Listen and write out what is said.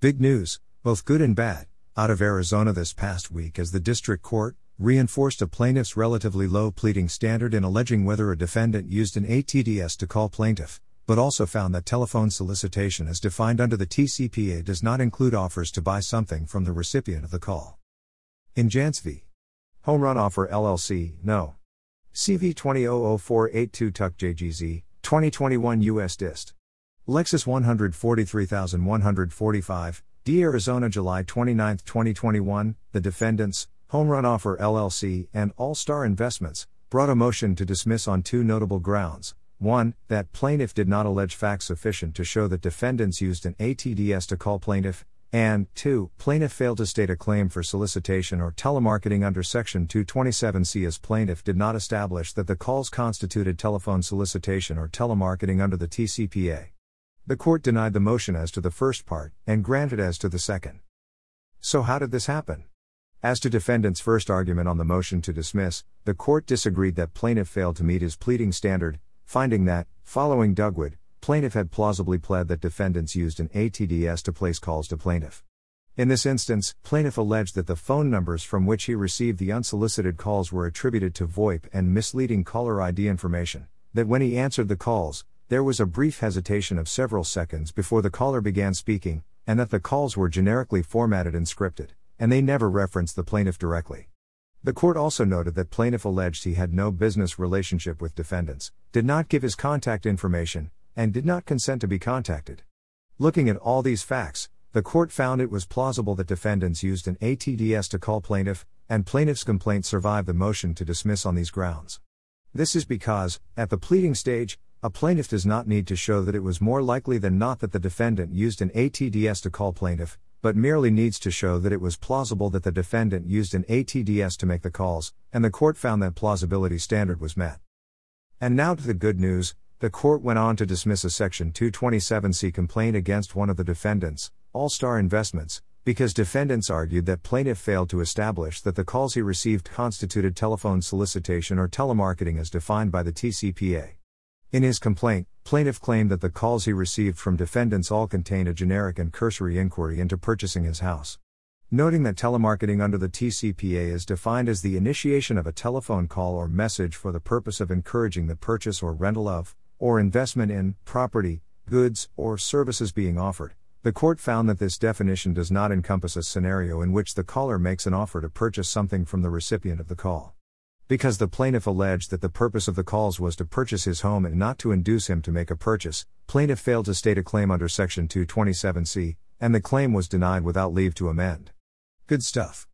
Big news, both good and bad, out of Arizona this past week as the district court reinforced a plaintiff's relatively low pleading standard in alleging whether a defendant used an ATDS to call plaintiff, but also found that telephone solicitation as defined under the TCPA does not include offers to buy something from the recipient of the call. In Jance v. Home Run Offer LLC, no. CV 20000482 Tuck JGZ, 2021 US Dist. LEXIS 143145, D. Arizona, July 29, 2021. The defendants, Home Run Offer LLC and All Star Investments, brought a motion to dismiss on two notable grounds. 1. That plaintiff did not allege facts sufficient to show that defendants used an ATDS to call plaintiff, and 2. Plaintiff failed to state a claim for solicitation or telemarketing under Section 227C as plaintiff did not establish that the calls constituted telephone solicitation or telemarketing under the TCPA. The court denied the motion as to the first part, and granted as to the second. So, how did this happen? As to defendant's first argument on the motion to dismiss, the court disagreed that plaintiff failed to meet his pleading standard, finding that, following Duguid, plaintiff had plausibly pled that defendants used an ATDS to place calls to plaintiff. In this instance, plaintiff alleged that the phone numbers from which he received the unsolicited calls were attributed to VoIP and misleading caller ID information, that when he answered the calls, there was a brief hesitation of several seconds before the caller began speaking, and that the calls were generically formatted and scripted, and they never referenced the plaintiff directly. The court also noted that plaintiff alleged he had no business relationship with defendants, did not give his contact information, and did not consent to be contacted. Looking at all these facts, the court found it was plausible that defendants used an ATDS to call plaintiff, and plaintiff's complaint survived the motion to dismiss on these grounds. This is because, at the pleading stage, a plaintiff does not need to show that it was more likely than not that the defendant used an ATDS to call plaintiff, but merely needs to show that it was plausible that the defendant used an ATDS to make the calls, and the court found that plausibility standard was met. And now to the good news the court went on to dismiss a Section 227C complaint against one of the defendants, All Star Investments, because defendants argued that plaintiff failed to establish that the calls he received constituted telephone solicitation or telemarketing as defined by the TCPA. In his complaint, plaintiff claimed that the calls he received from defendants all contained a generic and cursory inquiry into purchasing his house. Noting that telemarketing under the TCPA is defined as the initiation of a telephone call or message for the purpose of encouraging the purchase or rental of, or investment in, property, goods, or services being offered, the court found that this definition does not encompass a scenario in which the caller makes an offer to purchase something from the recipient of the call. Because the plaintiff alleged that the purpose of the calls was to purchase his home and not to induce him to make a purchase, plaintiff failed to state a claim under Section 227C, and the claim was denied without leave to amend. Good stuff.